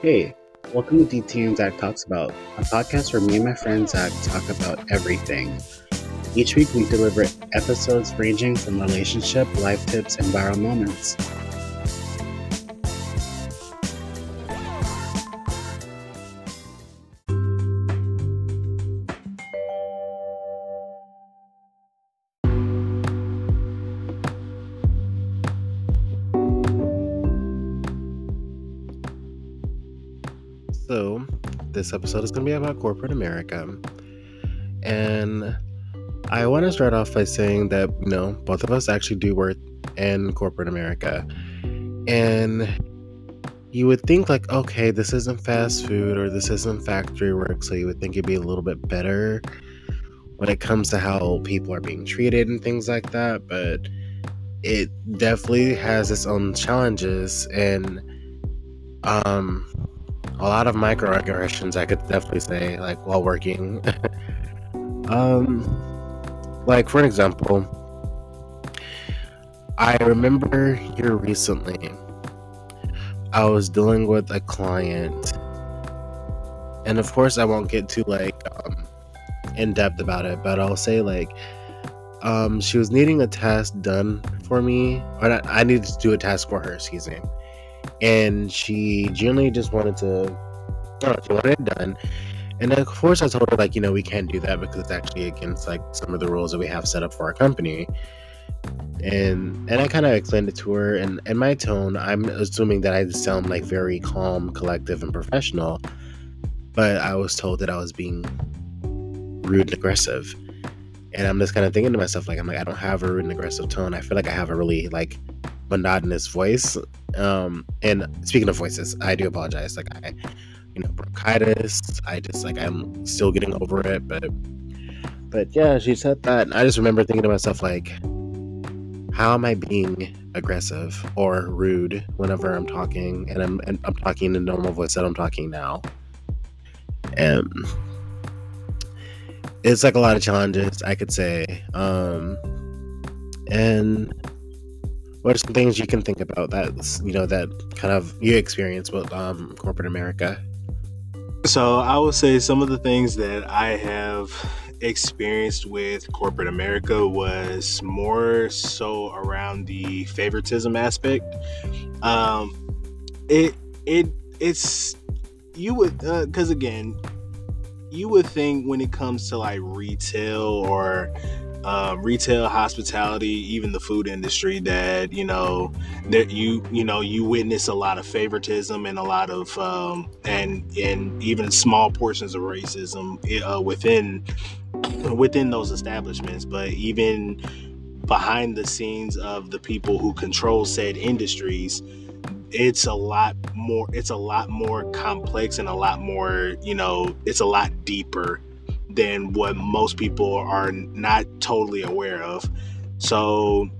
Hey, welcome to DT and Zach Talks About, a podcast where me and my friend Zach talk about everything. Each week we deliver episodes ranging from relationship, life tips, and viral moments. This episode is going to be about corporate America. And I want to start off by saying that, you know, both of us actually do work in corporate America. And you would think, like, okay, this isn't fast food or this isn't factory work. So you would think it'd be a little bit better when it comes to how people are being treated and things like that. But it definitely has its own challenges. And, um, a lot of microaggressions i could definitely say like while working. Um like for an example i remember here recently i was dealing with a client. And of course i won't get too like um, in depth about it but i'll say like um she was needing a task done for me or not, i needed to do a task for her excuse me and she genuinely just wanted to oh, she wanted it done. And of course i told her like you know we can't do that because it's actually against like some of the rules that we have set up for our company. And and i kind of explained it to her and in my tone i'm assuming that i sound like very calm collective and professional but i was told that i was being rude and aggressive. And i'm just kind of thinking to myself like i'm like i don't have a rude and aggressive tone. I feel like i have a really like monotonous voice. Um, and speaking of voices, I do apologize. Like I, you know, bronchitis. I just like I'm still getting over it, but but yeah, she said that. And I just remember thinking to myself like, how am I being aggressive or rude whenever I'm talking and I'm and I'm talking in normal voice that I'm talking now? And it's like a lot of challenges, I could say. Um, and what are some things you can think about that you know that kind of you experience with um, corporate America? So I would say some of the things that I have experienced with corporate America was more so around the favoritism aspect. Um, it it it's you would because uh, again you would think when it comes to like retail or um, retail, hospitality, even the food industry that you know that you you know you witness a lot of favoritism and a lot of um, and and even small portions of racism uh, within within those establishments. But even behind the scenes of the people who control said industries, it's a lot more. It's a lot more complex and a lot more. You know, it's a lot deeper than what most people are not totally aware of. So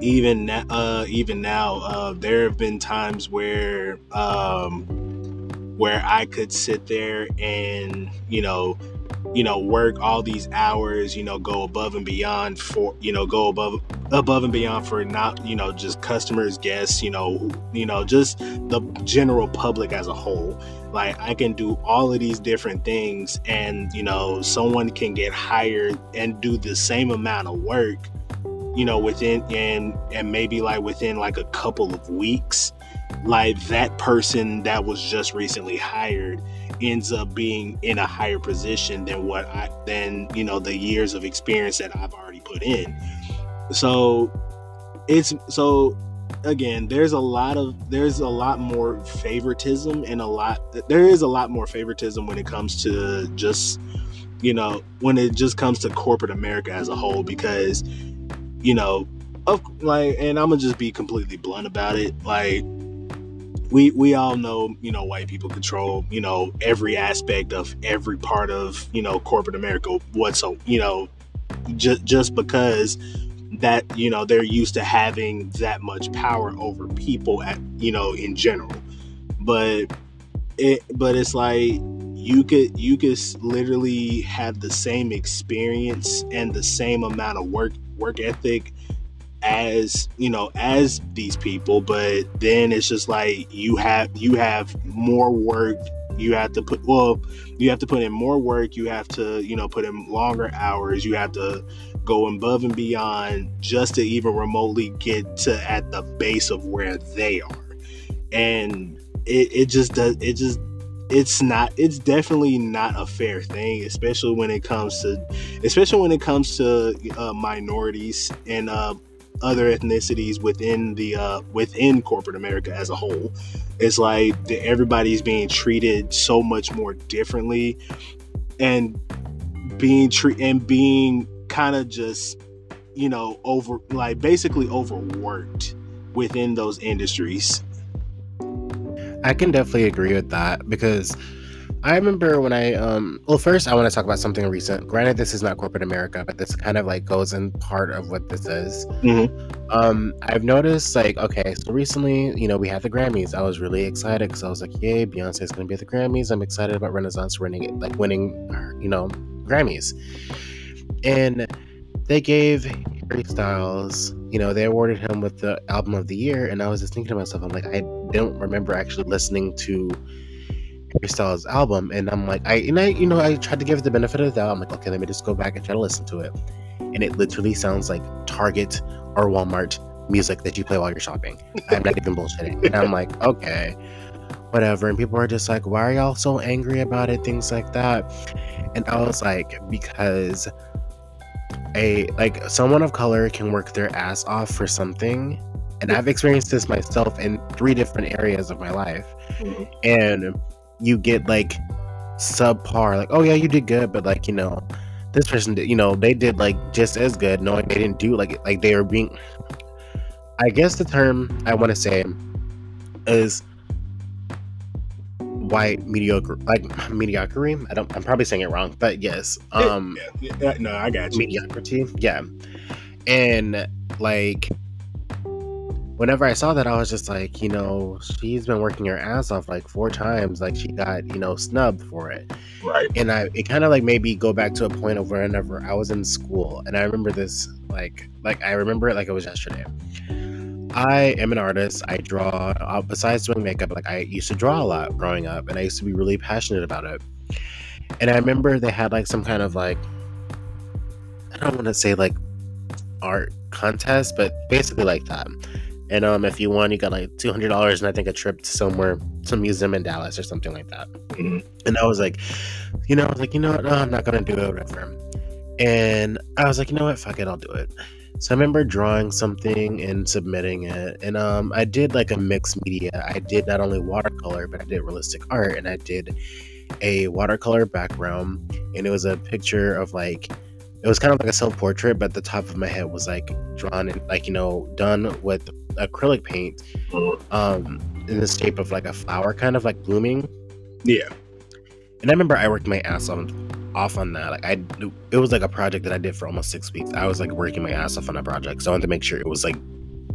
even uh, even now, uh, there have been times where um, where I could sit there and you know you know work all these hours you know go above and beyond for you know go above above and beyond for not you know just customers guests you know you know just the general public as a whole like i can do all of these different things and you know someone can get hired and do the same amount of work you know within and and maybe like within like a couple of weeks like that person that was just recently hired ends up being in a higher position than what I than you know the years of experience that I've already put in. So it's so again there's a lot of there's a lot more favoritism and a lot there is a lot more favoritism when it comes to just you know when it just comes to corporate America as a whole because you know of like and I'm gonna just be completely blunt about it like we we all know you know white people control you know every aspect of every part of you know corporate America. What so you know just just because that you know they're used to having that much power over people at you know in general, but it but it's like you could you could literally have the same experience and the same amount of work work ethic as you know as these people but then it's just like you have you have more work you have to put well you have to put in more work you have to you know put in longer hours you have to go above and beyond just to even remotely get to at the base of where they are and it, it just does it just it's not it's definitely not a fair thing especially when it comes to especially when it comes to uh, minorities and uh, other ethnicities within the uh, within corporate America as a whole. It's like everybody's being treated so much more differently, and being treat and being kind of just you know over like basically overworked within those industries. I can definitely agree with that because I remember when I um well first I want to talk about something recent. Granted, this is not corporate America, but this kind of like goes in part of what this is. Mm-hmm. Um, I've noticed like okay, so recently you know we had the Grammys. I was really excited because I was like, yay, Beyonce's gonna be at the Grammys. I'm excited about Renaissance winning it, like winning, you know, Grammys. And they gave Harry Styles, you know, they awarded him with the album of the year, and I was just thinking to myself, I'm like, I don't remember actually listening to Harry Styles album, and I'm like, I and I, you know, I tried to give it the benefit of the doubt. I'm like, okay, let me just go back and try to listen to it, and it literally sounds like Target or Walmart music that you play while you're shopping. I'm not even bullshitting, and I'm like, okay, whatever. And people are just like, why are y'all so angry about it? Things like that, and I was like, because a like someone of color can work their ass off for something and I've experienced this myself in three different areas of my life. Mm-hmm. And you get like subpar, like, oh yeah, you did good, but like, you know, this person did, you know, they did like just as good, knowing they didn't do like like they were being. I guess the term I want to say is white mediocre, like mediocrity. I don't. I'm probably saying it wrong, but yes. Um, yeah, yeah, no, I got you. Mediocrity, yeah, and like whenever I saw that, I was just like, you know, she's been working her ass off like four times. Like she got, you know, snubbed for it. Right. And I, it kind of like made me go back to a point of whenever I was in school, and I remember this like, like I remember it like it was yesterday. I am an artist. I draw. Uh, besides doing makeup, like I used to draw a lot growing up, and I used to be really passionate about it. And I remember they had like some kind of like, I don't want to say like art contest, but basically like that and um, if you won, you got like two hundred dollars, and I think a trip to somewhere, some museum in Dallas or something like that. Mm-hmm. And I was like, you know, I was like, you know what, no, I'm not gonna do it, whatever. And I was like, you know what, fuck it, I'll do it. So I remember drawing something and submitting it, and um, I did like a mixed media. I did not only watercolor, but I did realistic art, and I did a watercolor background, and it was a picture of like it was kind of like a self portrait, but the top of my head was like drawn and like you know done with acrylic paint, um, in the shape of like a flower, kind of like blooming. Yeah. And I remember I worked my ass off off on that. Like I, it was like a project that I did for almost six weeks. I was like working my ass off on that project, so I wanted to make sure it was like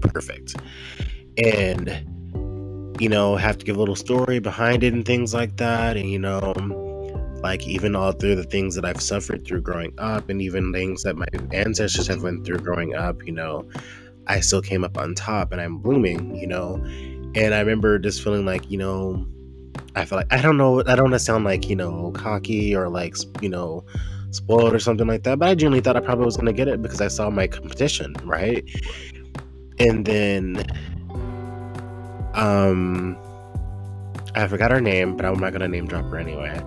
perfect, and you know have to give a little story behind it and things like that, and you know like even all through the things that I've suffered through growing up and even things that my ancestors have went through growing up, you know, I still came up on top and I'm blooming, you know. And I remember just feeling like, you know, I feel like I don't know, I don't want to sound like, you know, cocky or like, you know, spoiled or something like that, but I genuinely thought I probably was gonna get it because I saw my competition, right? And then um I forgot her name, but I'm not gonna name drop her anyway.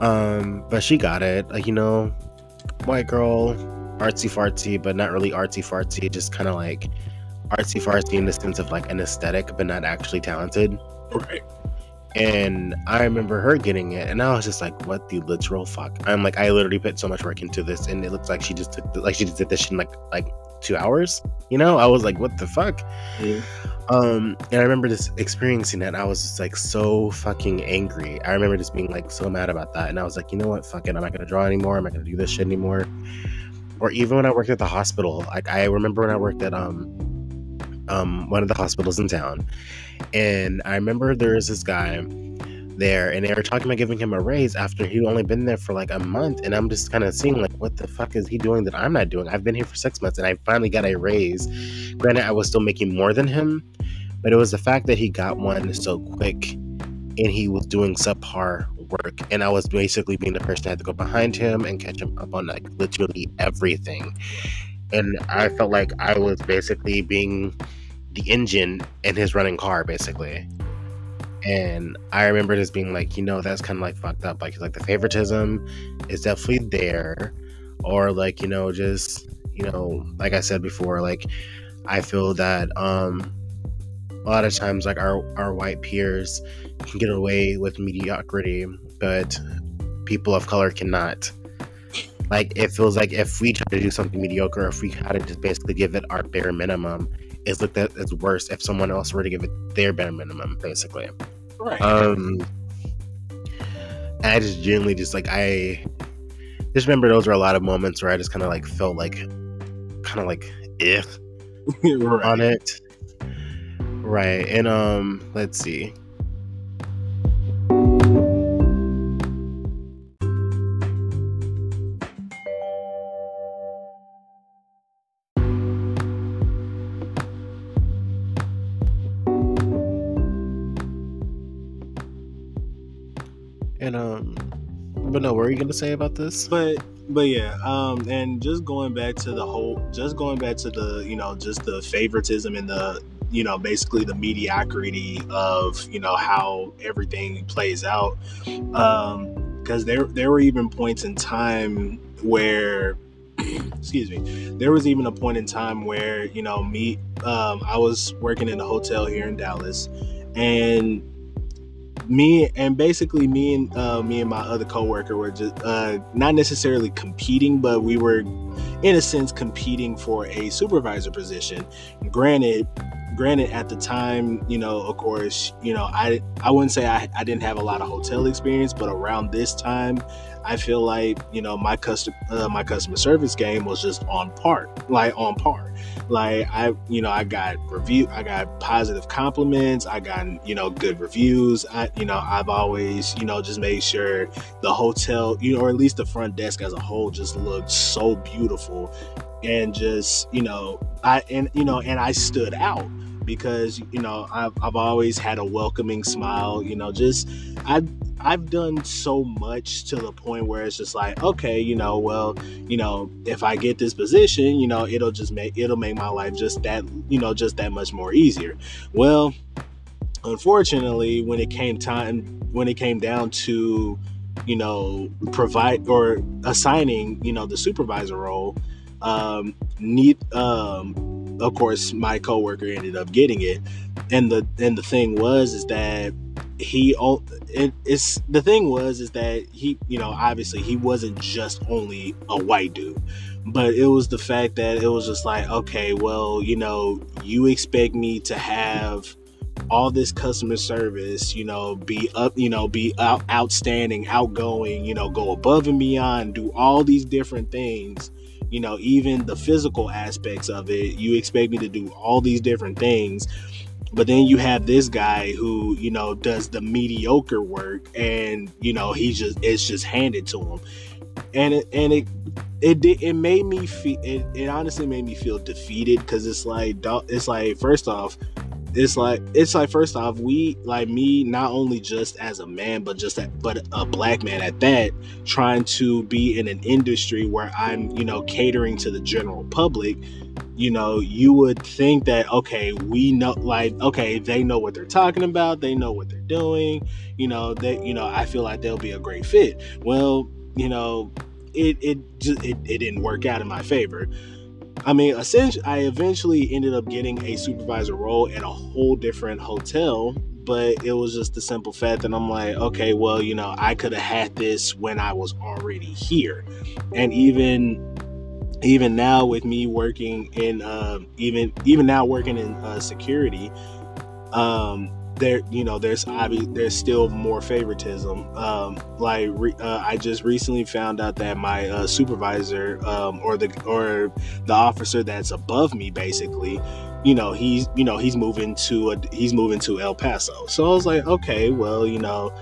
Um, but she got it. Like, you know, white girl, artsy fartsy, but not really artsy fartsy, just kind of like artsy fartsy in the sense of like an aesthetic, but not actually talented. Right. And I remember her getting it, and I was just like, "What the literal fuck?" I'm like, I literally put so much work into this, and it looks like she just took, the, like she just did this in like like two hours. You know, I was like, "What the fuck?" Mm-hmm. Um, and I remember just experiencing that. I was just like so fucking angry. I remember just being like so mad about that. And I was like, you know what? Fuck it. I'm not gonna draw anymore. I'm not gonna do this shit anymore. Or even when I worked at the hospital, like I remember when I worked at um um one of the hospitals in town, and I remember there was this guy there and they were talking about giving him a raise after he'd only been there for like a month. And i'm just kind of seeing like what the fuck is he doing that i'm not doing? I've been here for six months and i finally got a raise. Granted i was still making more than him but it was the fact that he got one so quick and he was doing subpar work. And i was basically being the person that had to go behind him and catch him up on like literally everything and i felt like i was basically being the engine in his running car basically and I remember just being like, you know, that's kind of like fucked up. Like, like the favoritism is definitely there, or like, you know, just you know, like I said before, like I feel that um a lot of times like our our white peers can get away with mediocrity, but people of color cannot. Like it feels like if we try to do something mediocre, if we had to just basically give it our bare minimum, it's looked at as worse if someone else were to give it their bare minimum, basically. Right. Um, I just genuinely just like I just remember those were a lot of moments where I just kind of like felt like kind of like if right. on it. Right. And um let's see. You gonna say about this? but but yeah um and just going back to the whole just going back to the you know just the favoritism and the you know basically the mediocrity of you know how everything plays out um because there there were even points in time where excuse me there was even a point in time where you know me um i was working in a hotel here in dallas and me and basically me and uh, me and my other coworker were just uh, not necessarily competing, but we were in a sense competing for a supervisor position. Granted, granted at the time, you know, of course, you know, I I wouldn't say I, I didn't have a lot of hotel experience, but around this time, I feel like you know my custom uh, my customer service game was just on par, like on par. Like I, you know, I got review, I got positive compliments, I got you know good reviews. I, you know, I've always you know just made sure the hotel, you know, or at least the front desk as a whole, just looked so beautiful, and just you know, I and you know, and I stood out because you know I've, I've always had a welcoming smile you know just i I've done so much to the point where it's just like, okay, you know, well, you know, if I get this position, you know, it'll just make it'll make my life just that, you know, just that much more easier. Well, unfortunately, when it came time when it came down to, you know, provide or assigning, you know, the supervisor role, um, need um of course my coworker ended up getting it. And the and the thing was is that he it, it's the thing was is that he you know obviously he wasn't just only a white dude but it was the fact that it was just like okay well you know you expect me to have all this customer service you know be up you know be out, outstanding outgoing you know go above and beyond do all these different things you know even the physical aspects of it. You expect me to do all these different things but then you have this guy who, you know, does the mediocre work and, you know, he just it's just handed to him. And it and it it did it made me feel it, it honestly made me feel defeated because it's like it's like first off it's like it's like first off we like me not only just as a man but just that but a black man at that trying to be in an industry where i'm you know catering to the general public you know, you would think that, okay, we know, like, okay, they know what they're talking about, they know what they're doing, you know, they, you know, I feel like they'll be a great fit. Well, you know, it, it just, it, it didn't work out in my favor. I mean, essentially, I eventually ended up getting a supervisor role at a whole different hotel, but it was just the simple fact that I'm like, okay, well, you know, I could have had this when I was already here. And even even now with me working in uh, even even now working in uh, security um there you know there's obviously there's still more favoritism um like re, uh, i just recently found out that my uh, supervisor um or the or the officer that's above me basically you know he's you know he's moving to a he's moving to el paso so i was like okay well you know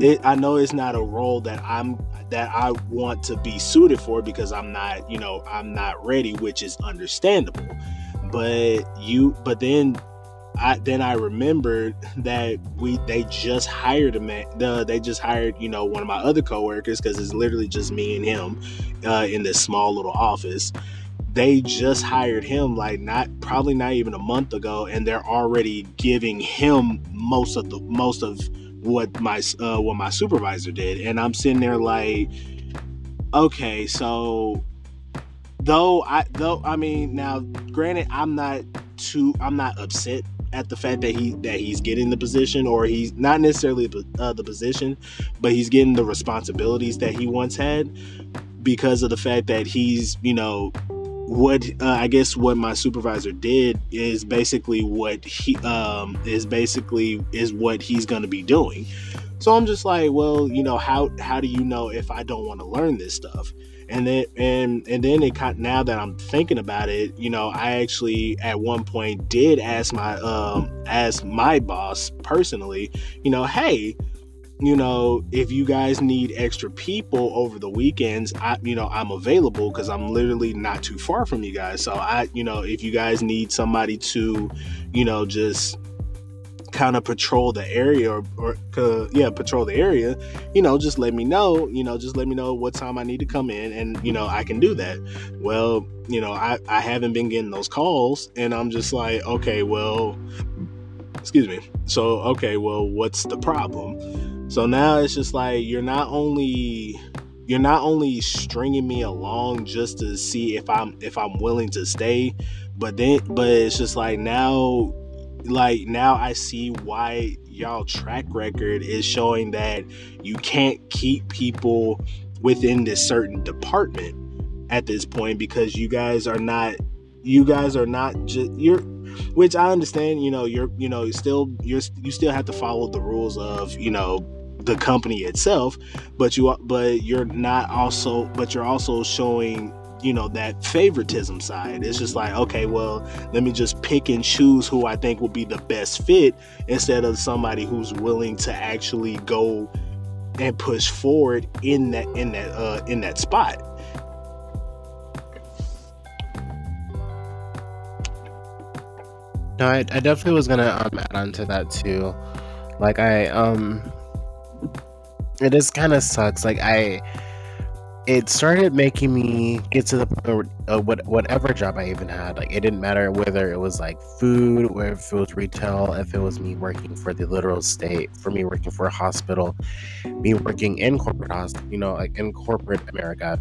it, I know it's not a role that I'm that I want to be suited for because I'm not, you know, I'm not ready, which is understandable. But you, but then I then I remembered that we they just hired a man. The, they just hired you know one of my other coworkers because it's literally just me and him uh, in this small little office. They just hired him like not probably not even a month ago, and they're already giving him most of the most of what my uh, what my supervisor did, and I'm sitting there like, okay, so though I though I mean now, granted, I'm not too I'm not upset at the fact that he that he's getting the position or he's not necessarily uh, the position but he's getting the responsibilities that he once had because of the fact that he's you know what uh, I guess what my supervisor did is basically what he um, is basically is what he's going to be doing. So I'm just like, well, you know, how how do you know if I don't want to learn this stuff? And then and and then it kind now that I'm thinking about it, you know, I actually at one point did ask my um ask my boss personally, you know, hey, you know, if you guys need extra people over the weekends, I, you know, I'm available because I'm literally not too far from you guys. So I, you know, if you guys need somebody to, you know, just kind of patrol the area or, or uh, yeah, patrol the area, you know, just let me know, you know, just let me know what time I need to come in and, you know, I can do that. Well, you know, I, I haven't been getting those calls and I'm just like, okay, well, excuse me. So, okay, well, what's the problem? So now it's just like you're not only you're not only stringing me along just to see if I'm if I'm willing to stay, but then but it's just like now like now I see why y'all track record is showing that you can't keep people within this certain department at this point because you guys are not you guys are not just you're which I understand, you know, you're you know, you still you're you still have to follow the rules of, you know, the company itself but you but you're not also but you're also showing you know that favoritism side. It's just like okay well let me just pick and choose who i think will be the best fit instead of somebody who's willing to actually go and push forward in that in that uh in that spot. No I, I definitely was gonna um, add on to that too. Like i um it just kind of sucks. Like I, it started making me get to the point where uh, what, whatever job I even had, like it didn't matter whether it was like food, or if it was retail, if it was me working for the literal state, for me working for a hospital, me working in corporate hospital, you know, like in corporate America.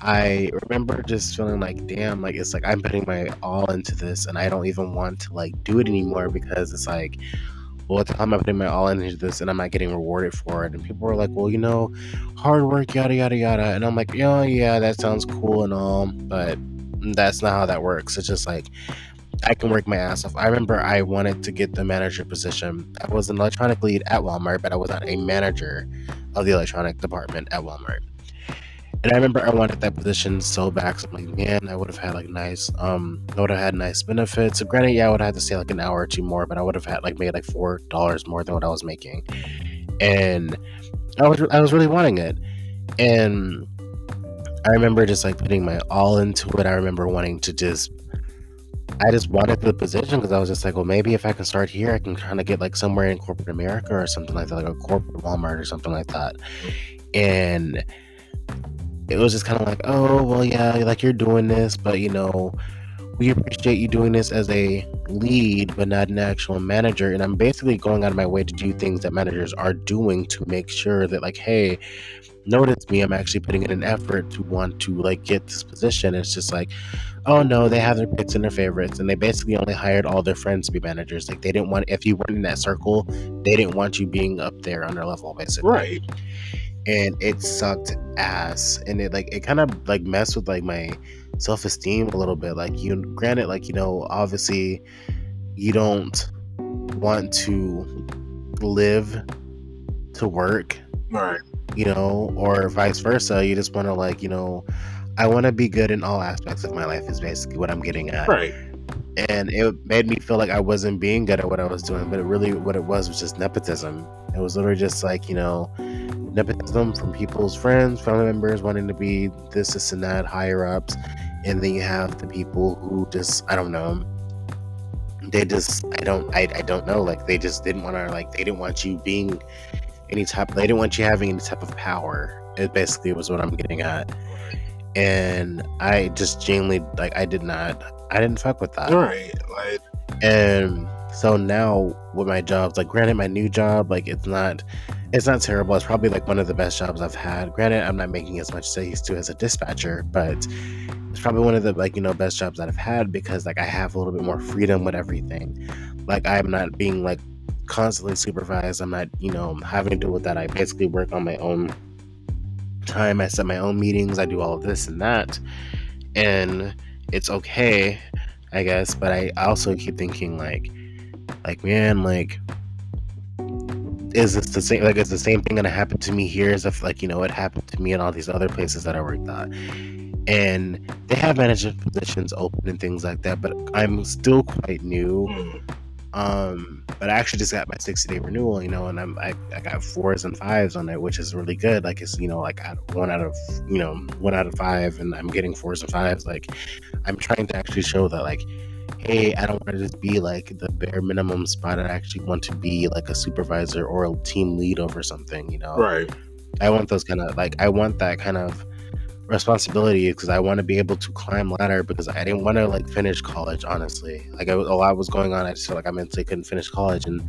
I remember just feeling like, damn, like it's like I'm putting my all into this, and I don't even want to like do it anymore because it's like well, the time I put in my all into this and I'm not getting rewarded for it. And people were like, well, you know, hard work, yada, yada, yada. And I'm like, yeah, yeah, that sounds cool and all, but that's not how that works. It's just like, I can work my ass off. I remember I wanted to get the manager position. I was an electronic lead at Walmart, but I was not a manager of the electronic department at Walmart. And I remember I wanted that position so bad. So I'm like, man, I would have had like nice, um, I would have had nice benefits. So granted, yeah, I would have had to stay like an hour or two more, but I would have had like made like four dollars more than what I was making. And I was I was really wanting it. And I remember just like putting my all into it. I remember wanting to just I just wanted the position because I was just like, well, maybe if I can start here, I can kind of get like somewhere in corporate America or something like that, like a corporate Walmart or something like that. And it was just kind of like, oh, well, yeah, like you're doing this, but you know, we appreciate you doing this as a lead, but not an actual manager. And I'm basically going out of my way to do things that managers are doing to make sure that, like, hey, notice me. I'm actually putting in an effort to want to like get this position. It's just like, oh no, they have their picks and their favorites, and they basically only hired all their friends to be managers. Like they didn't want if you weren't in that circle, they didn't want you being up there on their level, basically. Right and it sucked ass and it like it kind of like messed with like my self-esteem a little bit like you granted like you know obviously you don't want to live to work right you know or vice versa you just want to like you know i want to be good in all aspects of my life is basically what i'm getting at right and it made me feel like I wasn't being good at what I was doing. But it really, what it was was just nepotism. It was literally just like you know, nepotism from people's friends, family members wanting to be this, this, and that, higher ups, and then you have the people who just I don't know. They just I don't I, I don't know like they just didn't want to like they didn't want you being any type they didn't want you having any type of power. It basically was what I'm getting at and I just genuinely like I did not I didn't fuck with that. Right. Like and so now with my jobs, like granted my new job, like it's not it's not terrible. It's probably like one of the best jobs I've had. Granted, I'm not making as much as I used to as a dispatcher, but it's probably one of the like, you know, best jobs that I've had because like I have a little bit more freedom with everything. Like I'm not being like constantly supervised. I'm not, you know, having to deal with that. I basically work on my own time. I set my own meetings. I do all of this and that. And it's okay, I guess. But I also keep thinking like, like, man, like, is this the same? Like, is the same thing gonna happen to me here as if, like, you know, it happened to me in all these other places that I worked at? And they have management positions open and things like that, but I'm still quite new. Um, but I actually just got my 60 day renewal, you know, and I'm I, I got fours and fives on it, which is really good. Like it's you know like one out of you know one out of five, and I'm getting fours and fives. Like I'm trying to actually show that like, hey, I don't want to just be like the bare minimum spot. I actually want to be like a supervisor or a team lead over something, you know. Right. I want those kind of like I want that kind of responsibility because I want to be able to climb ladder because I didn't want to like finish college honestly like I, a lot was going on I just felt like I mentally couldn't finish college and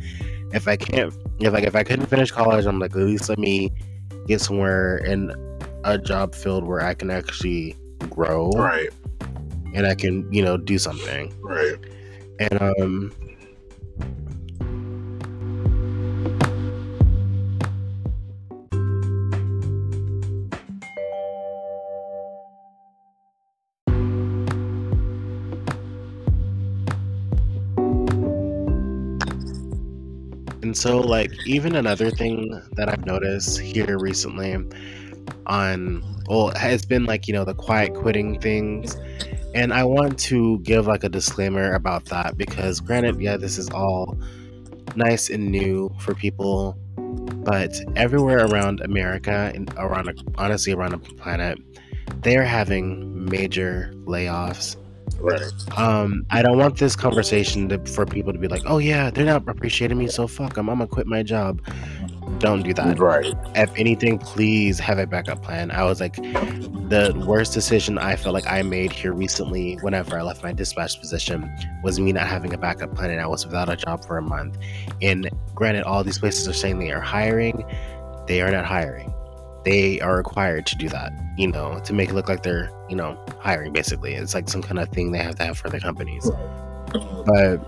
if I can't if like if I couldn't finish college I'm like at least let me get somewhere in a job field where I can actually grow right and I can you know do something. Right. And um And so, like, even another thing that I've noticed here recently on, well, has been like, you know, the quiet quitting things. And I want to give like a disclaimer about that because, granted, yeah, this is all nice and new for people, but everywhere around America and around, honestly, around the planet, they're having major layoffs Right. Um, I don't want this conversation to, for people to be like, "Oh yeah, they're not appreciating me, so fuck them. I'm gonna quit my job." Don't do that. Right. If anything, please have a backup plan. I was like, the worst decision I felt like I made here recently, whenever I left my dispatch position, was me not having a backup plan, and I was without a job for a month. And granted, all these places are saying they are hiring, they are not hiring they are required to do that, you know, to make it look like they're, you know, hiring basically. It's like some kind of thing they have to have for the companies. But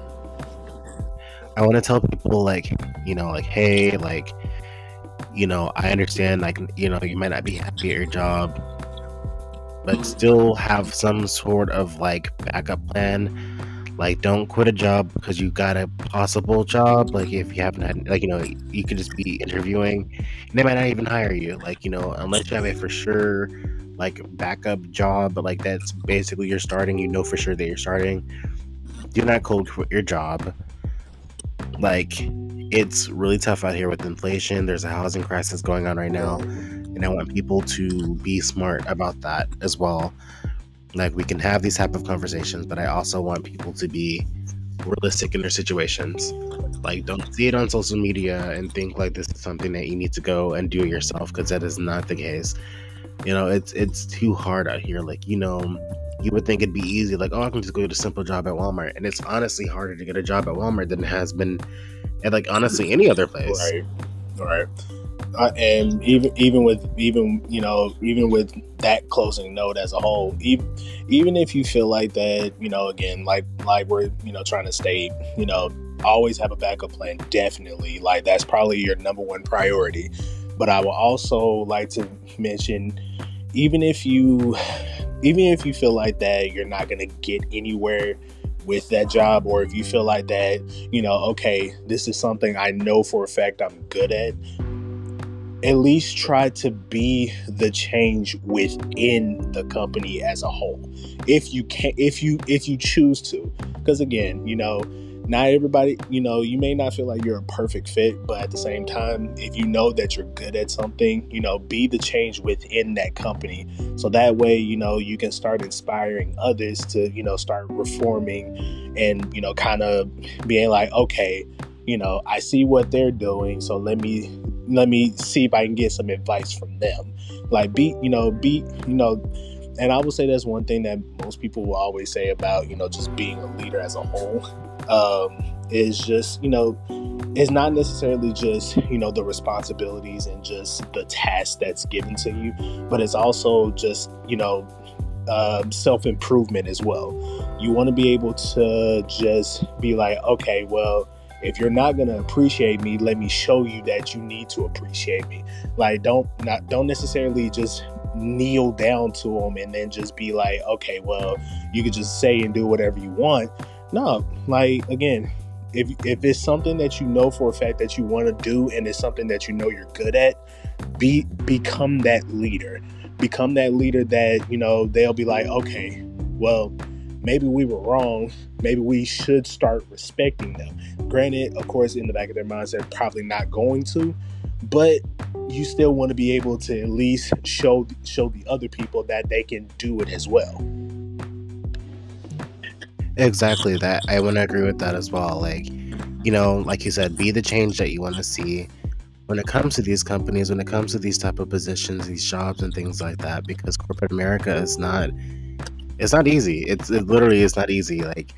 I want to tell people like, you know, like, hey, like, you know, I understand like, you know, you might not be happy at your job, but still have some sort of like backup plan like, don't quit a job because you got a possible job. Like, if you haven't had, like, you know, you could just be interviewing, and they might not even hire you. Like, you know, unless you have a for sure, like, backup job, but like that's basically you're starting. You know for sure that you're starting. Do not cold quit your job. Like, it's really tough out here with inflation. There's a housing crisis going on right now, and I want people to be smart about that as well. Like we can have these type of conversations but i also want people to be realistic in their situations. Like don't see it on social media and think like this is something that you need to go and do it yourself because that is not the case you know it's it's too hard out here. Like you know you would think it'd be easy like oh i can just go get a simple job at walmart. And it's honestly harder to get a job at walmart than it has been at like honestly any other place. Right. Right. Uh, and even even with even you know even with that closing note as a whole even even if you feel like that you know again like like we're you know trying to stay, you know always have a backup plan definitely. Like that's probably your number one priority but i would also like to mention even if you even if you feel like that you're not to get anywhere with that job or if you feel like that you know okay this is something i know for a fact i'm good at at least try to be the change within the company as a whole. If you can if you if you choose to. Because again you know not everybody you know you may not feel like you're a perfect fit but at the same time if you know that you're good at something you know be the change within that company so that way you know you can start inspiring others to you know start reforming and you know kind of being like okay you know i see what they're doing so let me let me see if I can get some advice from them. Like be, you know, be, you know, and I would say that's one thing that most people will always say about, you know, just being a leader as a whole. Um, is just, you know, it's not necessarily just, you know, the responsibilities and just the task that's given to you, but it's also just, you know, um, self improvement as well. You want to be able to just be like, okay, well, if you're not going to appreciate me let me show you that you need to appreciate me like don't not don't necessarily just kneel down to them and then just be like okay well you could just say and do whatever you want no like again if if it's something that you know for a fact that you want to do and it's something that you know you're good at be become that leader become that leader that you know they'll be like okay well maybe we were wrong. Maybe we should start respecting them. Granted, of course, in the back of their minds, they're probably not going to, but you still want to be able to at least show show the other people that they can do it as well. Exactly that. I want to agree with that as well. Like, you know, like you said, be the change that you want to see when it comes to these companies, when it comes to these type of positions, these jobs and things like that, because corporate America is not it's not easy. It's it literally is not easy. Like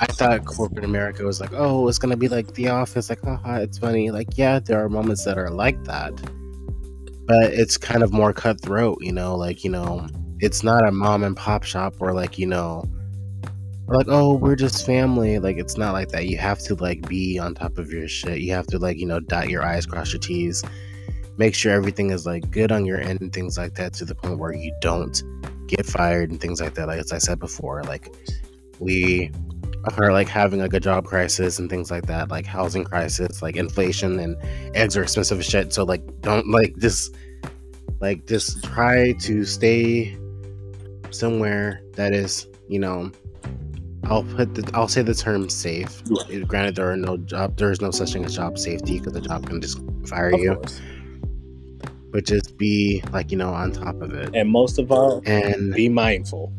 I thought corporate America was like, oh, it's gonna be like The Office, like, haha, it's funny. Like, yeah, there are moments that are like that, but it's kind of more cutthroat. You know, like you know, it's not a mom and pop shop where like you know, like oh, we're just family. Like it's not like that. You have to like be on top of your shit. You have to like you know dot your i's, cross your t's, make sure everything is like good on your end and things like that to the point where you don't get fired and things like that. Like as I said before, like we are like having like a job crisis and things like that, like housing crisis, like inflation and eggs are expensive as shit. So like don't like just like just try to stay somewhere that is, you know, I'll put the I'll say the term safe. Right. Granted, there are no job there is no such thing as job safety because the job can just fire of you. Course but just be like you know on top of it and most of all and be mindful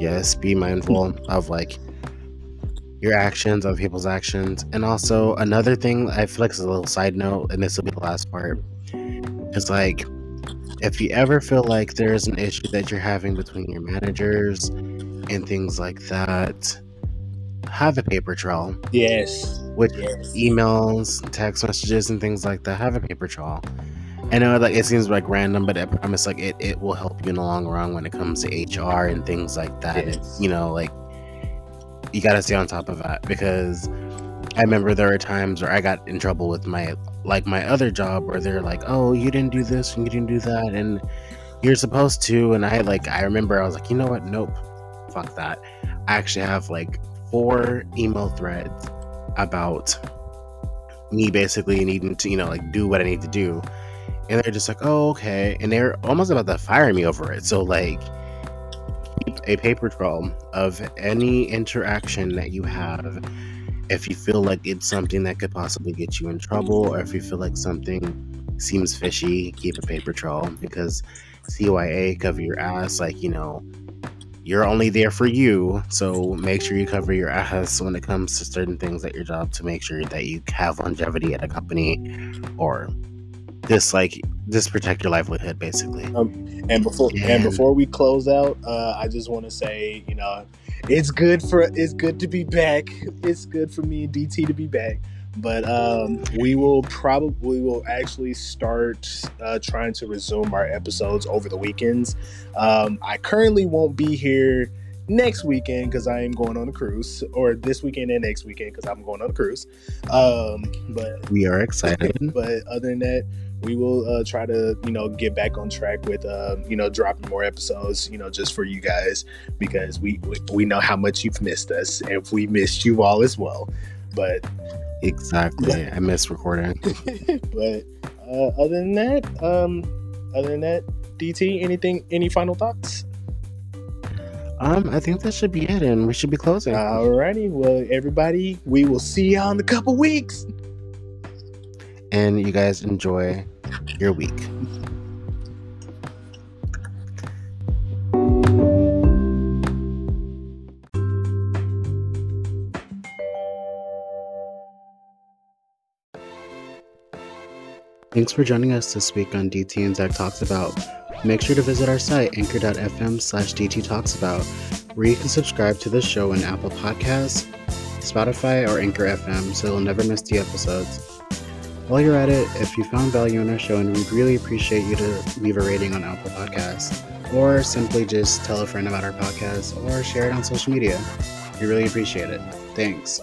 yes be mindful of like your actions of people's actions and also another thing i feel like is a little side note and this will be the last part is like if you ever feel like there's an issue that you're having between your managers and things like that have a paper trail. Yes. With yes. emails, text messages, and things like that. Have a paper trail. I know like it seems like random, but I promise like it, it will help you in the long run when it comes to HR and things like that. Yes. And, you know, like you gotta stay on top of that because I remember there were times where I got in trouble with my like my other job where they're like, Oh, you didn't do this and you didn't do that and you're supposed to and I like I remember I was like, you know what, nope. Fuck that. I actually have like four email threads about me basically needing to, you know, like do what I need to do. And they're just like, oh, okay. And they're almost about to fire me over it. So, like, keep a paper trail of any interaction that you have. If you feel like it's something that could possibly get you in trouble, or if you feel like something seems fishy, keep a paper trail because CYA cover your ass. Like, you know, you're only there for you. So make sure you cover your ass when it comes to certain things at your job to make sure that you have longevity at a company or this like this protect your livelihood basically. Um, and before and, and before we close out, uh, I just want to say, you know, it's good for it's good to be back. It's good for me and DT to be back but um, we will probably will actually start uh, trying to resume our episodes over the weekends. Um, I currently won't be here next weekend because I am going on a cruise, or this weekend and next weekend because I'm going on a cruise. Um, but we are excited. but other than that, we will uh, try to you know get back on track with uh, you know dropping more episodes you know just for you guys because we we know how much you've missed us and we missed you all as well but Exactly. I miss recording. but uh, other than that, um, other than that, DT, anything, any final thoughts? Um, I think that should be it, and we should be closing. Alrighty, well, everybody, we will see y'all in a couple weeks. And you guys enjoy your week. Thanks for joining us this week on DT and Zach Talks About. Make sure to visit our site, anchor.fm slash DT Talks About, where you can subscribe to the show in Apple Podcasts, Spotify, or Anchor FM so you'll never miss the episodes. While you're at it, if you found value in our show, and we'd really appreciate you to leave a rating on Apple Podcasts, or simply just tell a friend about our podcast, or share it on social media. We really appreciate it. Thanks.